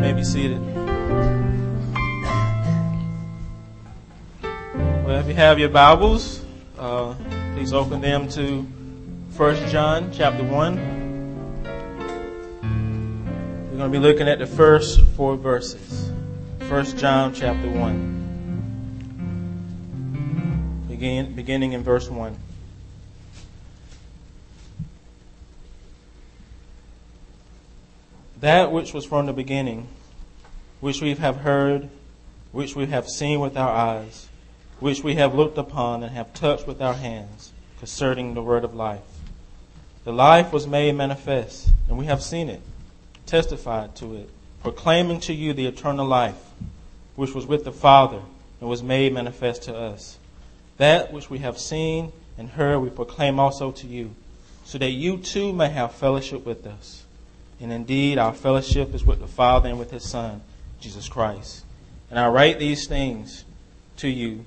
may be seated. Well, if you have your Bibles, uh, please open them to 1 John chapter 1. We're going to be looking at the first four verses. 1 John chapter 1. Begin, beginning in verse 1. That which was from the beginning, which we have heard, which we have seen with our eyes, which we have looked upon and have touched with our hands, concerning the word of life. The life was made manifest, and we have seen it, testified to it, proclaiming to you the eternal life, which was with the Father and was made manifest to us. That which we have seen and heard we proclaim also to you, so that you too may have fellowship with us. And indeed, our fellowship is with the Father and with His Son, Jesus Christ. And I write these things to you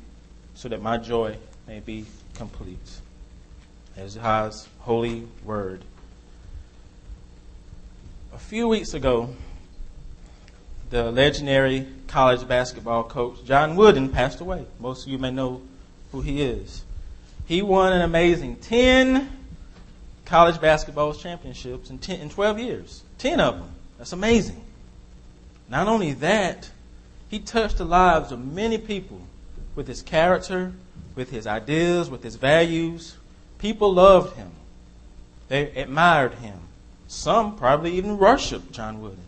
so that my joy may be complete. As God's holy word. A few weeks ago, the legendary college basketball coach John Wooden passed away. Most of you may know who he is. He won an amazing 10 college basketball championships in, 10, in 12 years. 10 of them. That's amazing. Not only that, he touched the lives of many people with his character, with his ideas, with his values. People loved him. They admired him. Some probably even worshiped John Wooden.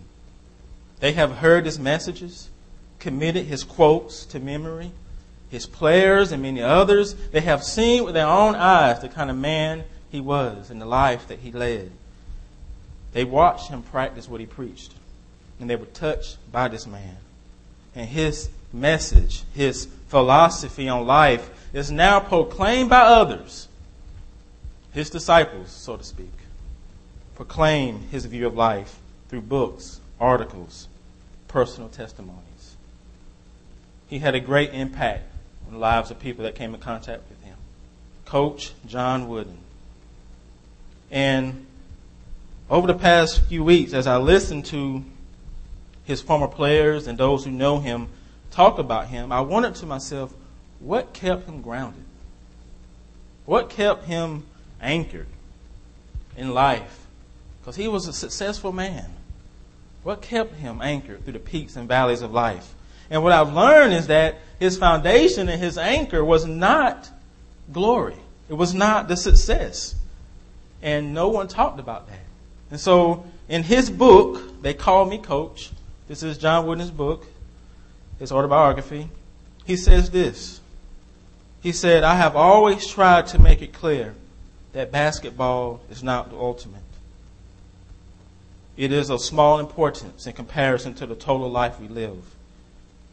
They have heard his messages, committed his quotes to memory, his players and many others. They have seen with their own eyes the kind of man he was and the life that he led. They watched him practice what he preached, and they were touched by this man. And his message, his philosophy on life, is now proclaimed by others, his disciples, so to speak. Proclaim his view of life through books, articles, personal testimonies. He had a great impact on the lives of people that came in contact with him. Coach John Wooden. And over the past few weeks, as I listened to his former players and those who know him talk about him, I wondered to myself, what kept him grounded? What kept him anchored in life? Because he was a successful man. What kept him anchored through the peaks and valleys of life? And what I've learned is that his foundation and his anchor was not glory. It was not the success. And no one talked about that. And so in his book, they call me coach. This is John Wooden's book, his autobiography. He says this. He said, I have always tried to make it clear that basketball is not the ultimate. It is of small importance in comparison to the total life we live.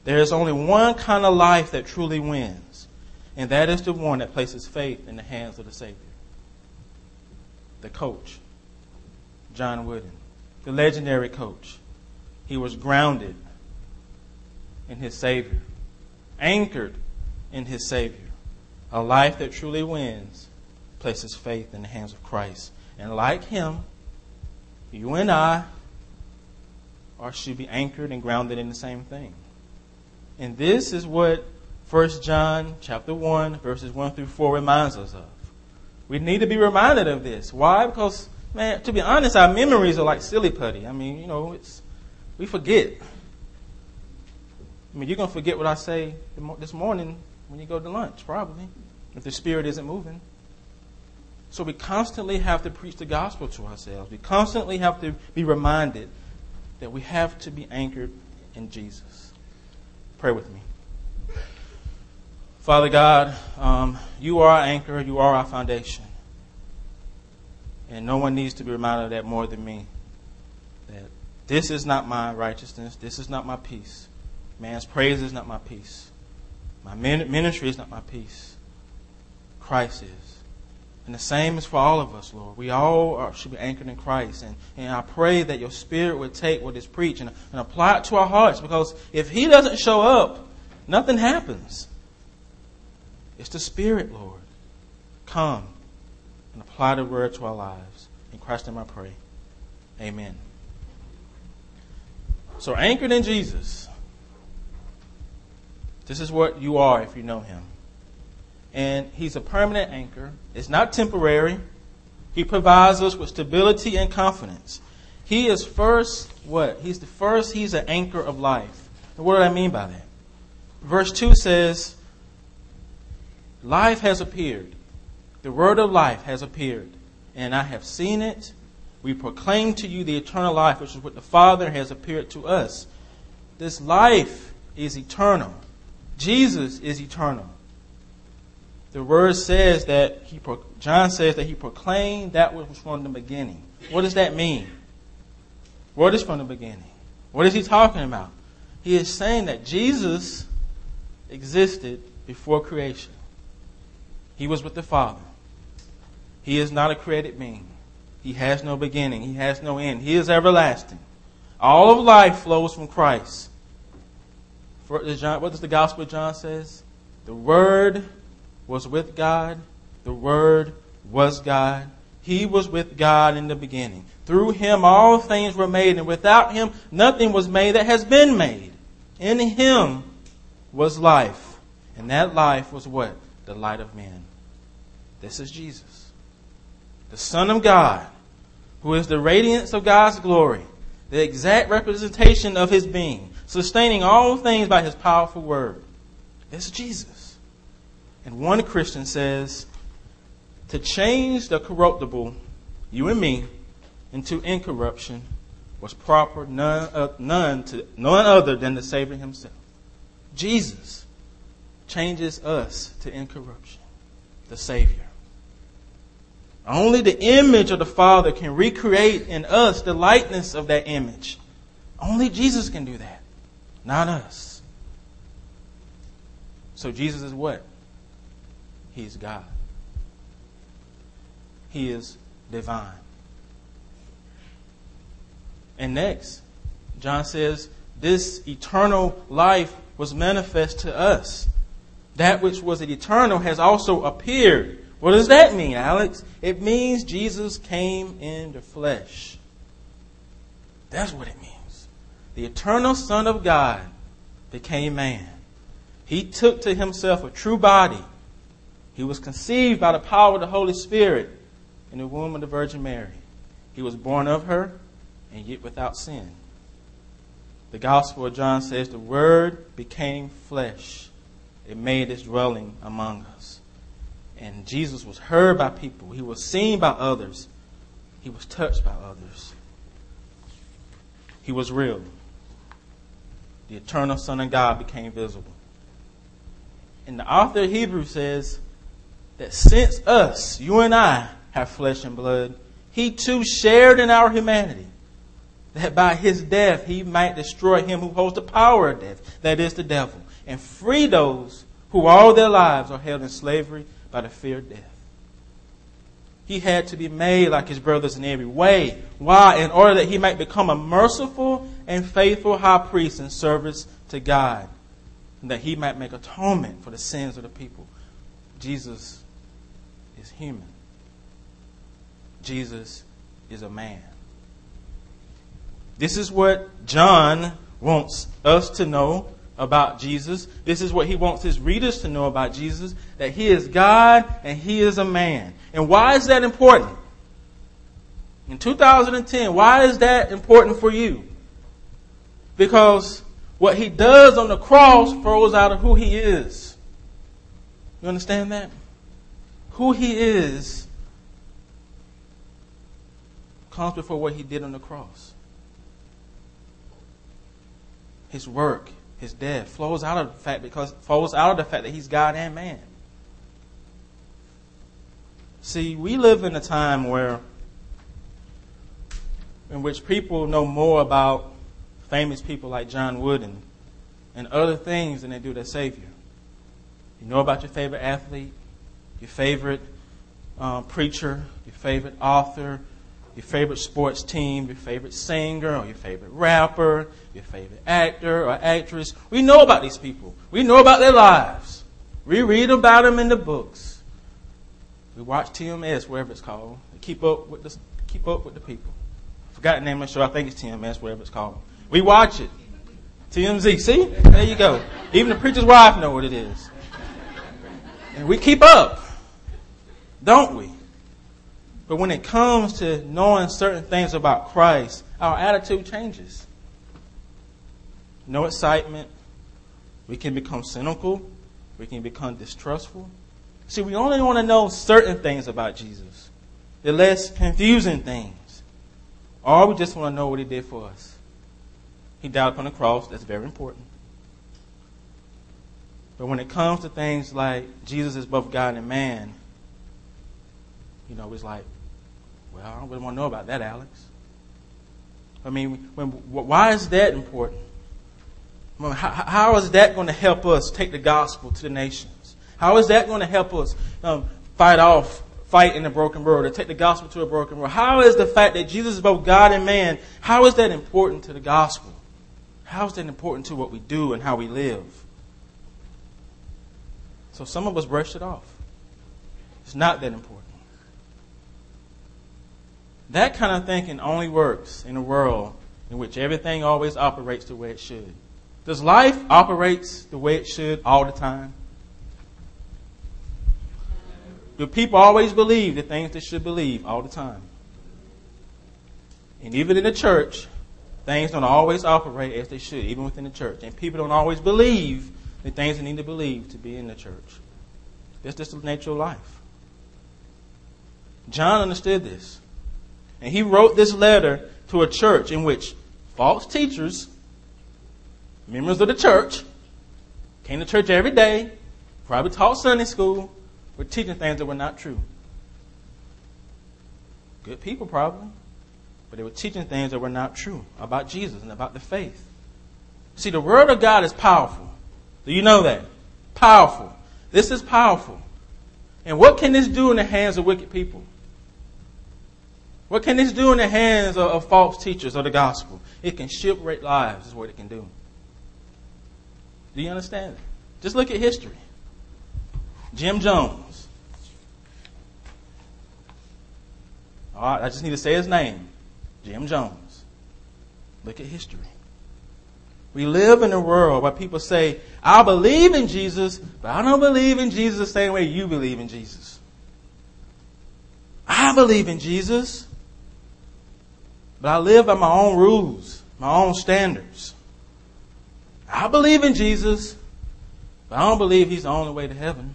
There is only one kind of life that truly wins, and that is the one that places faith in the hands of the Savior the coach, John Wooden, the legendary coach. He was grounded in his Savior, anchored in his Savior. A life that truly wins places faith in the hands of Christ. And like him, you and I are should be anchored and grounded in the same thing. And this is what 1 John chapter 1 verses 1 through 4 reminds us of. We need to be reminded of this. Why? Because, man, to be honest, our memories are like silly putty. I mean, you know, it's, we forget. I mean, you're going to forget what I say this morning when you go to lunch, probably, if the Spirit isn't moving. So we constantly have to preach the gospel to ourselves. We constantly have to be reminded that we have to be anchored in Jesus. Pray with me. Father God, um, you are our anchor, you are our foundation. And no one needs to be reminded of that more than me. That this is not my righteousness, this is not my peace. Man's praise is not my peace. My ministry is not my peace. Christ is. And the same is for all of us, Lord. We all are, should be anchored in Christ. And, and I pray that your Spirit would take what is preached and, and apply it to our hearts because if He doesn't show up, nothing happens. It's the Spirit, Lord. Come and apply the word to our lives. In Christ's name I pray. Amen. So anchored in Jesus. This is what you are if you know him. And he's a permanent anchor. It's not temporary. He provides us with stability and confidence. He is first what? He's the first, he's an anchor of life. And what do I mean by that? Verse 2 says, Life has appeared. The word of life has appeared. And I have seen it. We proclaim to you the eternal life, which is what the Father has appeared to us. This life is eternal. Jesus is eternal. The word says that he, John says that he proclaimed that which was from the beginning. What does that mean? What is from the beginning? What is he talking about? He is saying that Jesus existed before creation. He was with the Father. He is not a created being. He has no beginning. He has no end. He is everlasting. All of life flows from Christ. what does the Gospel of John says? The Word was with God. The Word was God. He was with God in the beginning. Through him all things were made, and without him nothing was made that has been made. In him was life, and that life was what? The light of men. This is Jesus, the Son of God, who is the radiance of God's glory, the exact representation of his being, sustaining all things by his powerful word. Is Jesus. And one Christian says, to change the corruptible, you and me, into incorruption was proper none, uh, none, to, none other than the Savior himself. Jesus changes us to incorruption, the Savior. Only the image of the Father can recreate in us the likeness of that image. Only Jesus can do that, not us. So Jesus is what? He's God. He is divine. And next, John says, this eternal life was manifest to us. That which was eternal has also appeared. What does that mean, Alex? It means Jesus came in the flesh. That's what it means. The eternal Son of God became man. He took to himself a true body. He was conceived by the power of the Holy Spirit in the womb of the Virgin Mary. He was born of her and yet without sin. The Gospel of John says the Word became flesh. It made its dwelling among us. And Jesus was heard by people. He was seen by others. He was touched by others. He was real. The eternal Son of God became visible. And the author of Hebrews says that since us, you and I, have flesh and blood, he too shared in our humanity, that by his death he might destroy him who holds the power of death, that is the devil, and free those who all their lives are held in slavery by the fear of death. He had to be made like his brothers in every way. Why? In order that he might become a merciful and faithful high priest in service to God, and that he might make atonement for the sins of the people. Jesus is human. Jesus is a man. This is what John wants us to know about Jesus. This is what he wants his readers to know about Jesus that he is God and he is a man. And why is that important? In 2010, why is that important for you? Because what he does on the cross flows out of who he is. You understand that? Who he is comes before what he did on the cross. His work, his death flows out of the fact because flows out of the fact that he's God and man. See, we live in a time where in which people know more about famous people like John Wooden and other things than they do their Savior. You know about your favorite athlete, your favorite uh, preacher, your favorite author, your favorite sports team, your favorite singer, or your favorite rapper, your favorite actor or actress. We know about these people. We know about their lives. We read about them in the books. We watch TMS, wherever it's called. Keep up with the keep up with the people. I forgot the name of the show. I think it's TMS, whatever it's called. We watch it. TMZ. See? There you go. Even the preacher's wife know what it is. And we keep up. Don't we? But when it comes to knowing certain things about Christ, our attitude changes. No excitement. We can become cynical. We can become distrustful. See, we only want to know certain things about Jesus. The less confusing things. Or we just want to know what he did for us. He died upon the cross. That's very important. But when it comes to things like Jesus is both God and man, you know, it's like, well, I don't really want to know about that, Alex. I mean, when, why is that important? How, how is that going to help us take the gospel to the nations? How is that going to help us um, fight off, fight in a broken world, or take the gospel to a broken world? How is the fact that Jesus is both God and man, how is that important to the gospel? How is that important to what we do and how we live? So some of us brush it off. It's not that important. That kind of thinking only works in a world in which everything always operates the way it should. Does life operates the way it should all the time? Do people always believe the things they should believe all the time? And even in the church, things don't always operate as they should, even within the church. And people don't always believe the things they need to believe to be in the church. That's just the nature of life. John understood this. And he wrote this letter to a church in which false teachers, members of the church, came to church every day, probably taught Sunday school, were teaching things that were not true. Good people, probably. But they were teaching things that were not true about Jesus and about the faith. See, the Word of God is powerful. Do you know that? Powerful. This is powerful. And what can this do in the hands of wicked people? What can this do in the hands of, of false teachers of the gospel? It can shipwreck lives, is what it can do. Do you understand? Just look at history. Jim Jones. All right, I just need to say his name. Jim Jones. Look at history. We live in a world where people say, I believe in Jesus, but I don't believe in Jesus the same way you believe in Jesus. I believe in Jesus, but I live by my own rules, my own standards. I believe in Jesus, but I don't believe he's the only way to heaven.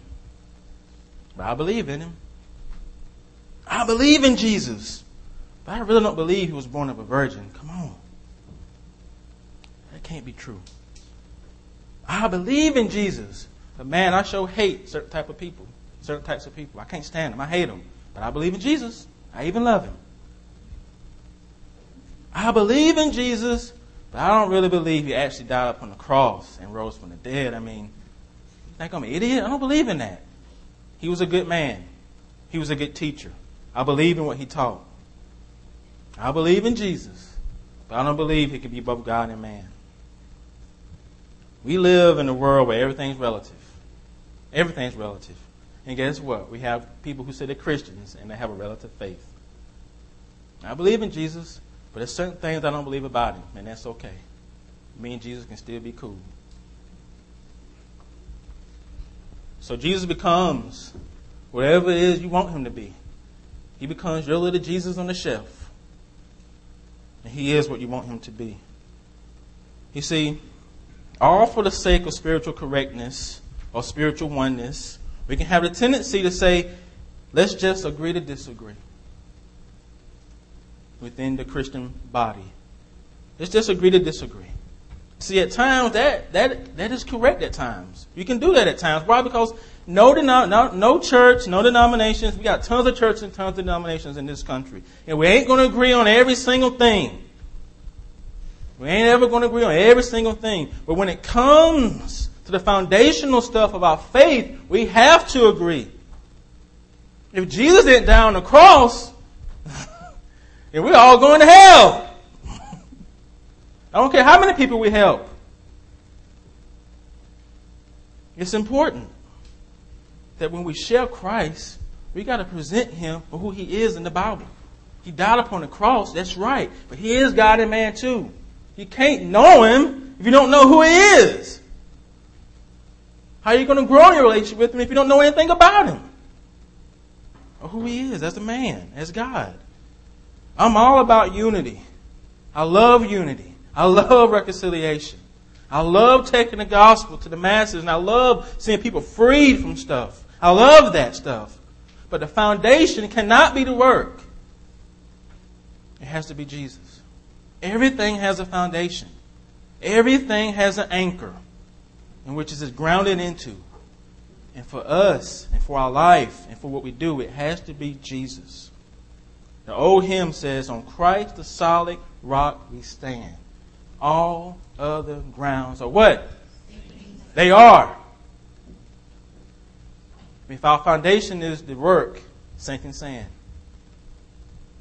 But I believe in him. I believe in Jesus, but I really don't believe he was born of a virgin. Come on. That can't be true. I believe in Jesus, but man, I show hate certain type of people, certain types of people. I can't stand them. I hate them. But I believe in Jesus. I even love him. I believe in Jesus, but I don't really believe he actually died up on the cross and rose from the dead. I mean, think I'm an idiot? I don't believe in that. He was a good man. He was a good teacher. I believe in what he taught. I believe in Jesus, but I don't believe he could be both God and man. We live in a world where everything's relative. Everything's relative. And guess what? We have people who say they're Christians and they have a relative faith. I believe in Jesus, but there's certain things I don't believe about him, and that's okay. Me and Jesus can still be cool. So Jesus becomes whatever it is you want him to be. He becomes your little Jesus on the shelf. And he is what you want him to be. You see, all for the sake of spiritual correctness or spiritual oneness, we can have the tendency to say, let's just agree to disagree within the Christian body. Let's just agree to disagree. See, at times that that that is correct. At times, you can do that at times. Why? Because no, no, no church, no denominations. We got tons of churches and tons of denominations in this country, and we ain't going to agree on every single thing. We ain't ever going to agree on every single thing. But when it comes to the foundational stuff of our faith, we have to agree. If Jesus didn't die on the cross, and we're all going to hell. I don't care how many people we help. It's important that when we share Christ, we got to present him for who he is in the Bible. He died upon the cross, that's right, but he is God and man too. You can't know him if you don't know who He is? How are you going to grow in your relationship with Him if you don't know anything about Him? Or who He is as a man, as God. I'm all about unity. I love unity. I love reconciliation. I love taking the gospel to the masses and I love seeing people freed from stuff. I love that stuff. But the foundation cannot be the work. It has to be Jesus. Everything has a foundation. Everything has an anchor in which it is grounded into. And for us, and for our life, and for what we do, it has to be Jesus. The old hymn says, On Christ the solid rock we stand. All other grounds are what? They are. If our foundation is the work, sinking sand.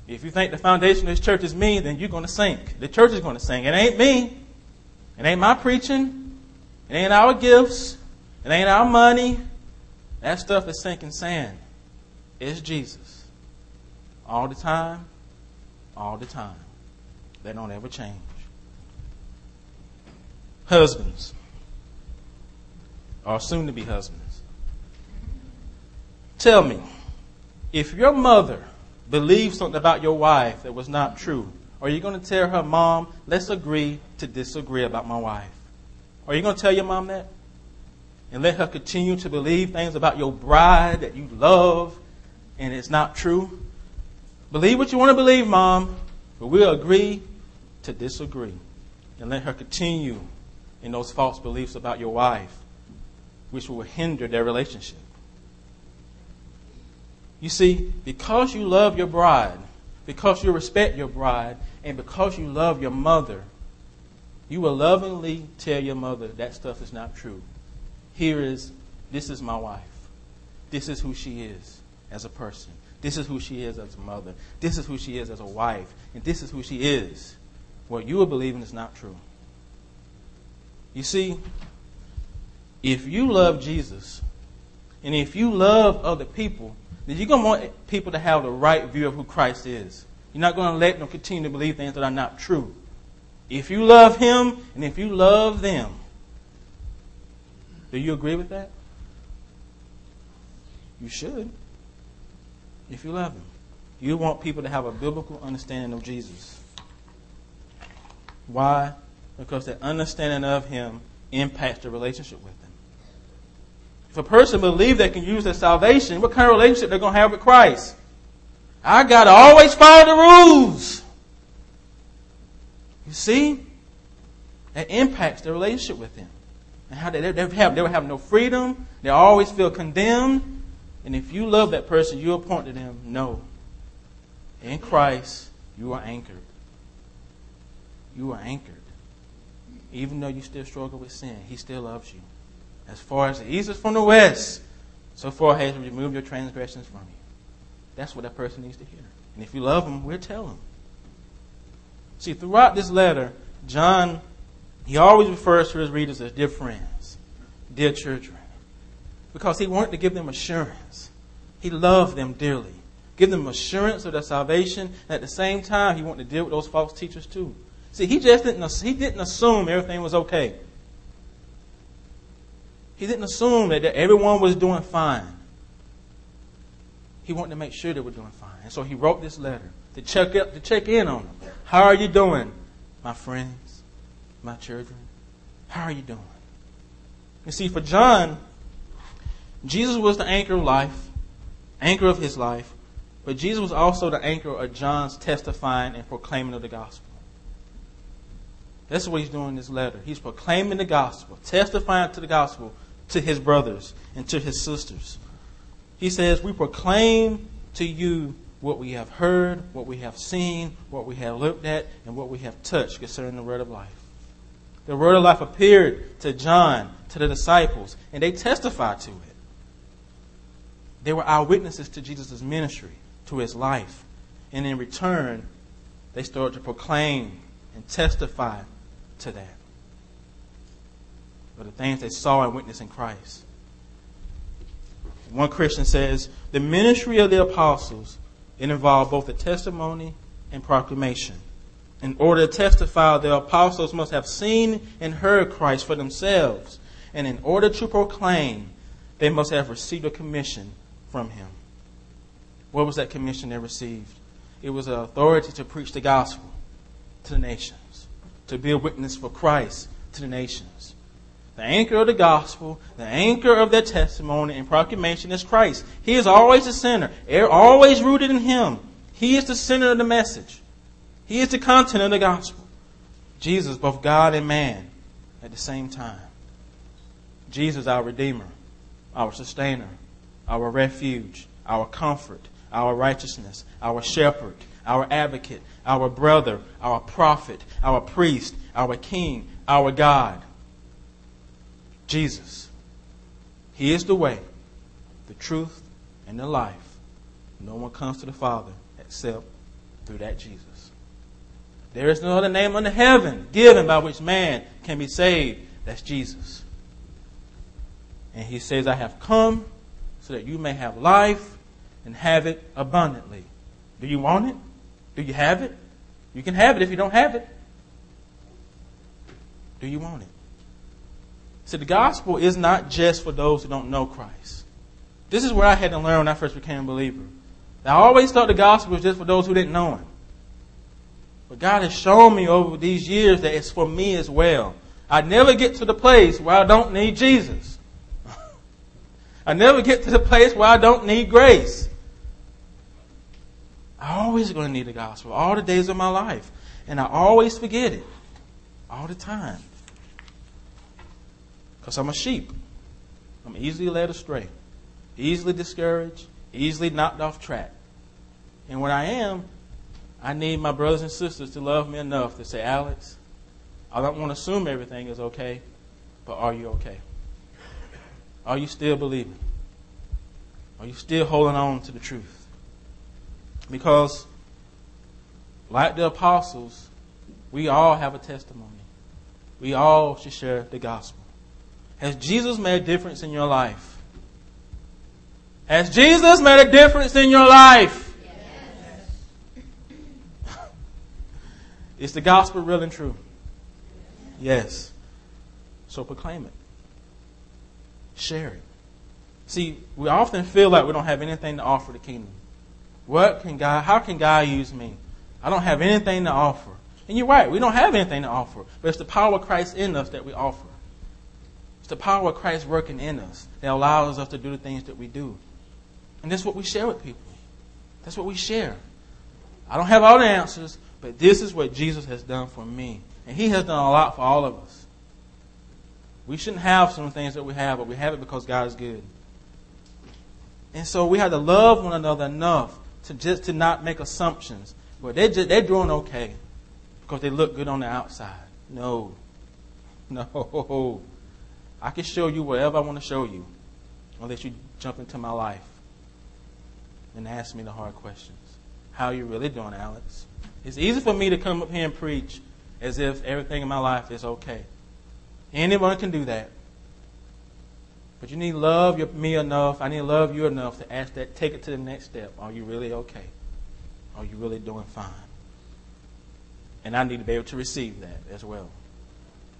If you think the foundation of this church is me, then you're going to sink. The church is going to sink. It ain't me. It ain't my preaching. It ain't our gifts. It ain't our money. That stuff is sinking sand. It's Jesus. All the time. All the time. They don't ever change. Husbands. Or soon to be husbands. Tell me, if your mother believe something about your wife that was not true? Are you going to tell her, Mom, let's agree to disagree about my wife? Are you going to tell your mom that? And let her continue to believe things about your bride that you love and it's not true? Believe what you want to believe, Mom, but we'll agree to disagree. And let her continue in those false beliefs about your wife, which will hinder their relationship. You see, because you love your bride, because you respect your bride, and because you love your mother, you will lovingly tell your mother that stuff is not true. Here is, this is my wife. This is who she is as a person. This is who she is as a mother. This is who she is as a wife. And this is who she is. What you are believing is not true. You see, if you love Jesus, and if you love other people, then you're going to want people to have the right view of who Christ is. You're not going to let them continue to believe things that are not true. If you love Him and if you love them, do you agree with that? You should. If you love Him. You want people to have a biblical understanding of Jesus. Why? Because that understanding of Him impacts the relationship with Him. If a person believes they can use their salvation, what kind of relationship they're going to have with Christ? I got to always follow the rules. You see? That impacts their relationship with Him. And how they, they, have, they will have no freedom. They always feel condemned. And if you love that person, you'll point to them, no. In Christ, you are anchored. You are anchored. Even though you still struggle with sin, He still loves you. As far as the east is from the west, so far has removed your transgressions from you. That's what that person needs to hear. And if you love them, we'll tell them. See, throughout this letter, John, he always refers to his readers as dear friends, dear children, because he wanted to give them assurance. He loved them dearly. Give them assurance of their salvation. And at the same time, he wanted to deal with those false teachers too. See, he just didn't, he didn't assume everything was okay. He didn't assume that, that everyone was doing fine. He wanted to make sure they were doing fine. And so he wrote this letter to check, up, to check in on them. How are you doing, my friends, my children? How are you doing? You see, for John, Jesus was the anchor of life, anchor of his life, but Jesus was also the anchor of John's testifying and proclaiming of the gospel. That's what he's doing in this letter. He's proclaiming the gospel, testifying to the gospel to his brothers and to his sisters. He says, We proclaim to you what we have heard, what we have seen, what we have looked at, and what we have touched concerning the word of life. The word of life appeared to John, to the disciples, and they testified to it. They were eyewitnesses to Jesus' ministry, to his life. And in return, they started to proclaim and testify to that but the things they saw and witnessed in Christ. One Christian says the ministry of the apostles it involved both the testimony and proclamation. In order to testify, the apostles must have seen and heard Christ for themselves. And in order to proclaim, they must have received a commission from him. What was that commission they received? It was an authority to preach the gospel to the nations, to be a witness for Christ to the nations. The anchor of the gospel, the anchor of their testimony and proclamation is Christ. He is always the center, always rooted in Him. He is the center of the message. He is the content of the gospel. Jesus, both God and man, at the same time. Jesus, our Redeemer, our Sustainer, our refuge, our comfort, our righteousness, our shepherd, our advocate, our brother, our prophet, our priest, our king, our God. Jesus. He is the way, the truth, and the life. No one comes to the Father except through that Jesus. There is no other name under heaven given by which man can be saved. That's Jesus. And he says, I have come so that you may have life and have it abundantly. Do you want it? Do you have it? You can have it if you don't have it. Do you want it? So the gospel is not just for those who don't know Christ. This is where I had to learn when I first became a believer. I always thought the gospel was just for those who didn't know Him. But God has shown me over these years that it's for me as well. I never get to the place where I don't need Jesus. I never get to the place where I don't need grace. I always going to need the gospel all the days of my life. And I always forget it. All the time. Because I'm a sheep. I'm easily led astray, easily discouraged, easily knocked off track. And when I am, I need my brothers and sisters to love me enough to say, Alex, I don't want to assume everything is okay, but are you okay? Are you still believing? Are you still holding on to the truth? Because, like the apostles, we all have a testimony. We all should share the gospel. Has Jesus made a difference in your life? Has Jesus made a difference in your life? Yes. Is the gospel real and true? Yes. So proclaim it. Share it. See, we often feel like we don't have anything to offer the kingdom. What can God, how can God use me? I don't have anything to offer. And you're right, we don't have anything to offer. But it's the power of Christ in us that we offer. It's the power of Christ working in us that allows us to do the things that we do. And that's what we share with people. That's what we share. I don't have all the answers, but this is what Jesus has done for me. And He has done a lot for all of us. We shouldn't have some things that we have, but we have it because God is good. And so we have to love one another enough to just to not make assumptions. Well, they're, just, they're doing okay because they look good on the outside. No. No. I can show you whatever I want to show you unless you jump into my life and ask me the hard questions. How are you really doing, Alex? It's easy for me to come up here and preach as if everything in my life is okay. Anyone can do that. But you need to love me enough. I need to love you enough to ask that, take it to the next step. Are you really okay? Are you really doing fine? And I need to be able to receive that as well.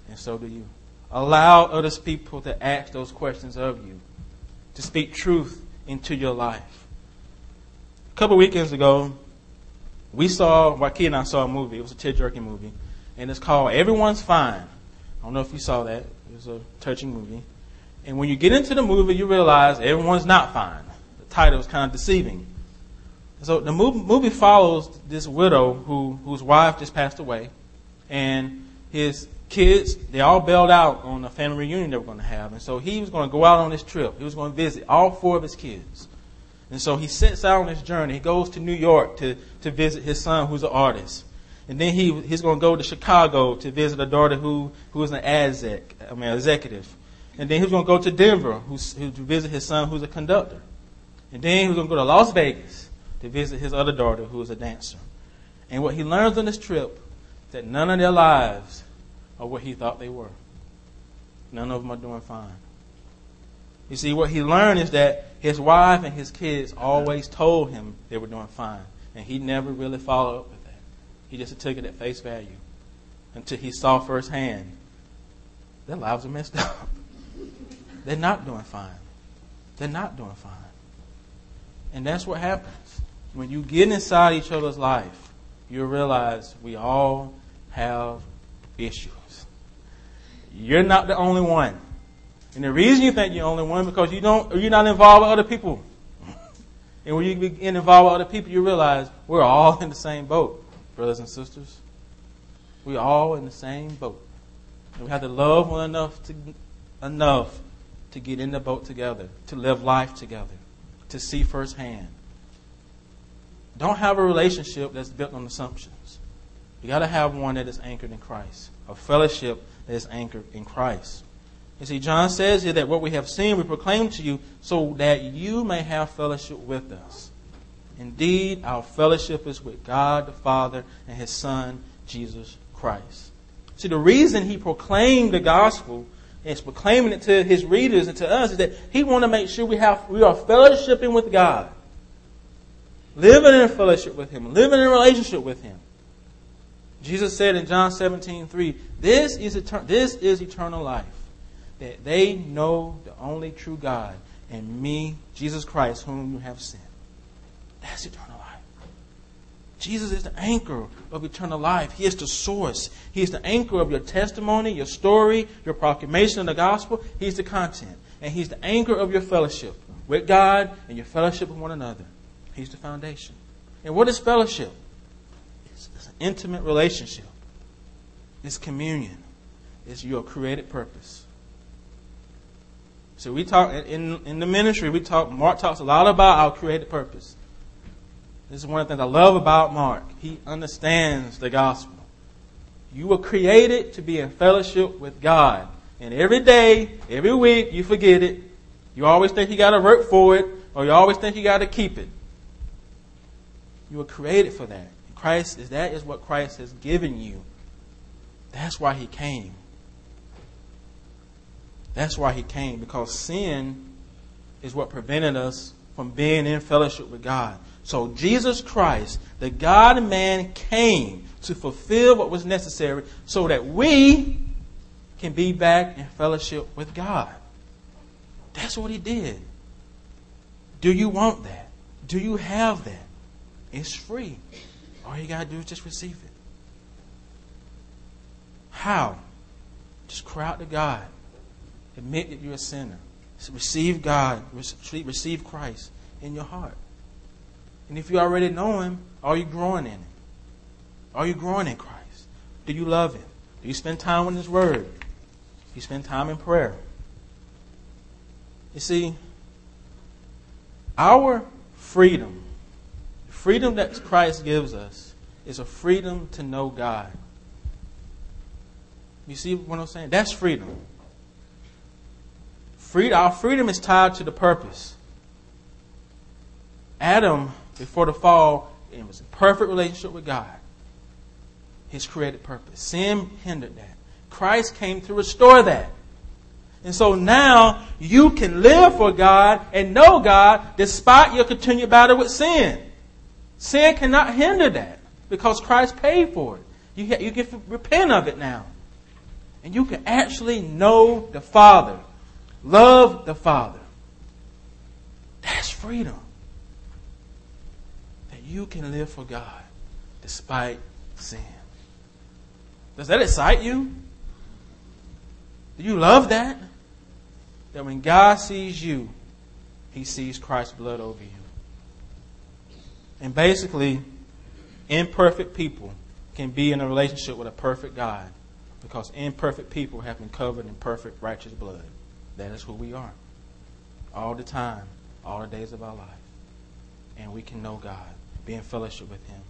And so do you. Allow other people to ask those questions of you, to speak truth into your life. A couple weekends ago, we saw, Joaquin and I saw a movie. It was a tear-jerking movie. And it's called Everyone's Fine. I don't know if you saw that. It was a touching movie. And when you get into the movie, you realize everyone's not fine. The title is kind of deceiving. So the movie follows this widow who, whose wife just passed away. And his kids, they all bailed out on a family reunion they were going to have. And so he was going to go out on this trip. He was going to visit all four of his kids. And so he sets out on this journey. He goes to New York to, to visit his son, who's an artist. And then he, he's going to go to Chicago to visit a daughter who, who is an exec, I mean, executive. And then he was going to go to Denver who's, who, to visit his son, who's a conductor. And then he was going to go to Las Vegas to visit his other daughter, who is a dancer. And what he learns on this trip, that none of their lives are what he thought they were. None of them are doing fine. You see, what he learned is that his wife and his kids always told him they were doing fine, and he never really followed up with. He just took it at face value until he saw firsthand their lives are messed up. They're not doing fine. They're not doing fine. And that's what happens. When you get inside each other's life, you realize we all have issues. You're not the only one. And the reason you think you're the only one because you don't you're not involved with other people. And when you get involved with other people, you realize we're all in the same boat, brothers and sisters. We're all in the same boat. And we have to love one enough to enough to get in the boat together, to live life together, to see firsthand. Don't have a relationship that's built on assumptions. You got to have one that is anchored in Christ, a fellowship that is anchored in Christ. You see, John says here that what we have seen we proclaim to you so that you may have fellowship with us. Indeed, our fellowship is with God the Father and His Son, Jesus Christ. See, the reason He proclaimed the gospel and is proclaiming it to His readers and to us is that He wants to make sure we have we are fellowshipping with God, living in fellowship with Him, living in relationship with Him. Jesus said in John 17, 3, this is, etern- this is eternal life that they know the only true God and me, Jesus Christ, whom you have sent. That's eternal life. Jesus is the anchor of eternal life. He is the source. He is the anchor of your testimony, your story, your proclamation of the gospel. He's the content. And He's the anchor of your fellowship with God and your fellowship with one another. He's the foundation. And what is fellowship? It's, it's an intimate relationship. It's communion. It's your created purpose. So we talk in in the ministry. We talk. Mark talks a lot about our created purpose. This is one of the things I love about Mark. He understands the gospel. You were created to be in fellowship with God, and every day, every week, you forget it. You always think you got to work for it, or you always think you got to keep it. You were created for that. Christ is that is what Christ has given you. That's why He came. That's why he came, because sin is what prevented us from being in fellowship with God. So Jesus Christ, the God man, came to fulfill what was necessary so that we can be back in fellowship with God. That's what he did. Do you want that? Do you have that? It's free. All you got to do is just receive it. How? Just cry out to God. Admit that you're a sinner. Receive God, receive Christ in your heart. And if you already know Him, are you growing in Him? Are you growing in Christ? Do you love Him? Do you spend time in His Word? Do you spend time in prayer? You see, our freedom, the freedom that Christ gives us, is a freedom to know God. You see what I'm saying? That's freedom. Freedom, our freedom is tied to the purpose. Adam, before the fall, it was a perfect relationship with God. His created purpose. Sin hindered that. Christ came to restore that. And so now you can live for God and know God despite your continued battle with sin. Sin cannot hinder that because Christ paid for it. You, you can repent of it now. And you can actually know the Father Love the Father. That's freedom. You can live for God despite sin. Does that excite you? Do you love that? That when God sees you, he sees Christ's blood over you. And basically, imperfect people can be in a relationship with a perfect God because imperfect people have been covered in perfect righteous blood. That is who we are. All the time, all the days of our life. And we can know God, be in fellowship with Him,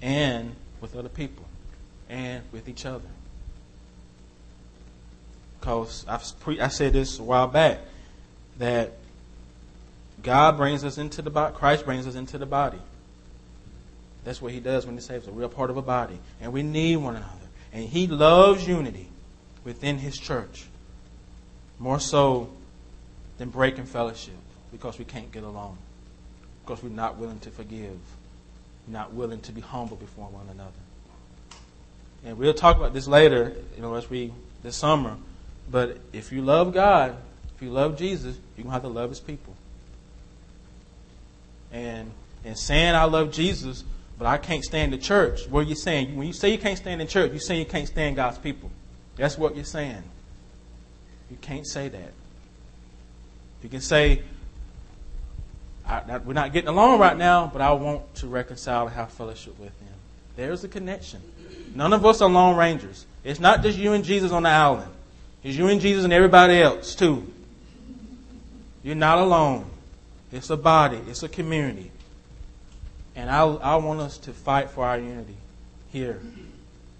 and with other people, and with each other. Because I've pre- I said this a while back that God brings us into the body, Christ brings us into the body. That's what He does when He saves us. a real part of a body. And we need one another. And He loves unity within His church. More so than breaking fellowship because we can't get along, because we're not willing to forgive. You're not willing to be humble before one another. And we'll talk about this later, you know, as we this summer. But if you love God, if you love Jesus, you're gonna have to love his people. And and saying I love Jesus, but I can't stand the church. What are you saying? When you say you can't stand the church, you're saying you can't stand God's people. That's what you're saying. You can't say that. You can say, we're not getting along right now, but I want to reconcile and have fellowship with him. There's a connection. None of us are lone rangers. It's not just you and Jesus on the island. It's you and Jesus and everybody else too. You're not alone. It's a body. It's a community. And I, I want us to fight for our unity here.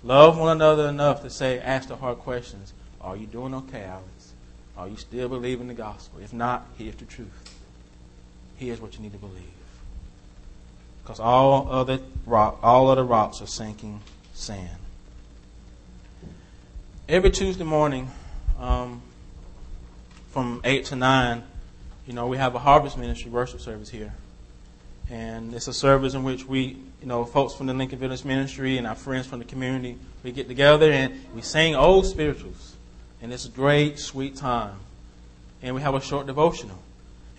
Love one another enough to say, ask the hard questions. Are you doing okay, Alex? Are you still believing the gospel? If not, here's the truth. Here's what you need to believe. Because all other rock, all other rocks are sinking sand. Every Tuesday morning, um, from eight to nine, you know, we have a harvest ministry worship service here. And it's a service in which we, you know, folks from the Lincoln Village Ministry and our friends from the community, we get together and we sing old spirituals. And it's a great, sweet time. And we have a short devotional.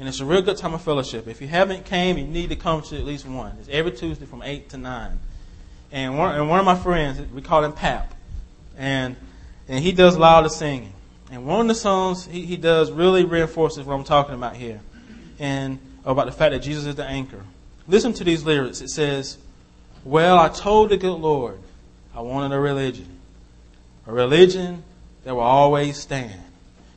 And it's a real good time of fellowship. If you haven't came, you need to come to at least one. It's every Tuesday from 8 to 9. And one, and one of my friends, we call him Pap. And, and he does a lot of singing. And one of the songs he, he does really reinforces what I'm talking about here. And about the fact that Jesus is the anchor. Listen to these lyrics. It says, Well, I told the good Lord I wanted a religion, a religion that will always stand.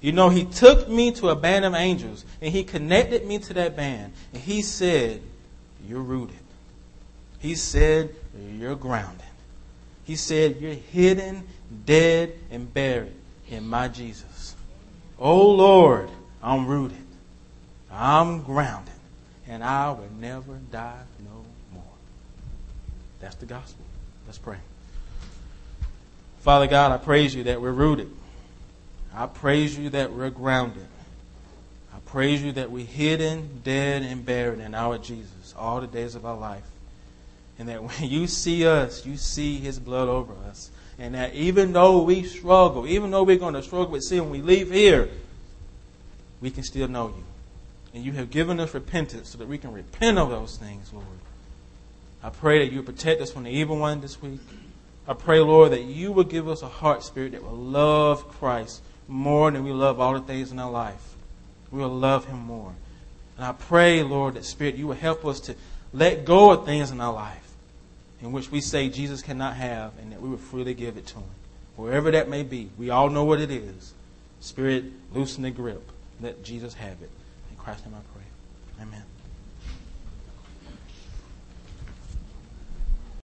You know, He took me to a band of angels and He connected me to that band. And He said, You're rooted. He said, You're grounded. He said, You're hidden, dead, and buried in my Jesus. Oh Lord, I'm rooted. I'm grounded and I will never die no more. That's the gospel. Let's pray. Father God, I praise you that we're rooted. I praise you that we're grounded. I praise you that we're hidden, dead, and buried in our Jesus all the days of our life. And that when you see us, you see his blood over us. And that even though we struggle, even though we're going to struggle with sin when we leave here, we can still know you. And you have given us repentance so that we can repent of those things, Lord. I pray that you protect us from the evil one this week. I pray, Lord, that you will give us a heart spirit that will love Christ more than we love all the things in our life. We will love him more. And I pray, Lord, that Spirit, you will help us to let go of things in our life in which we say Jesus cannot have and that we will freely give it to him. Wherever that may be, we all know what it is. Spirit, loosen the grip. Let Jesus have it. In Christ's name I pray. Amen.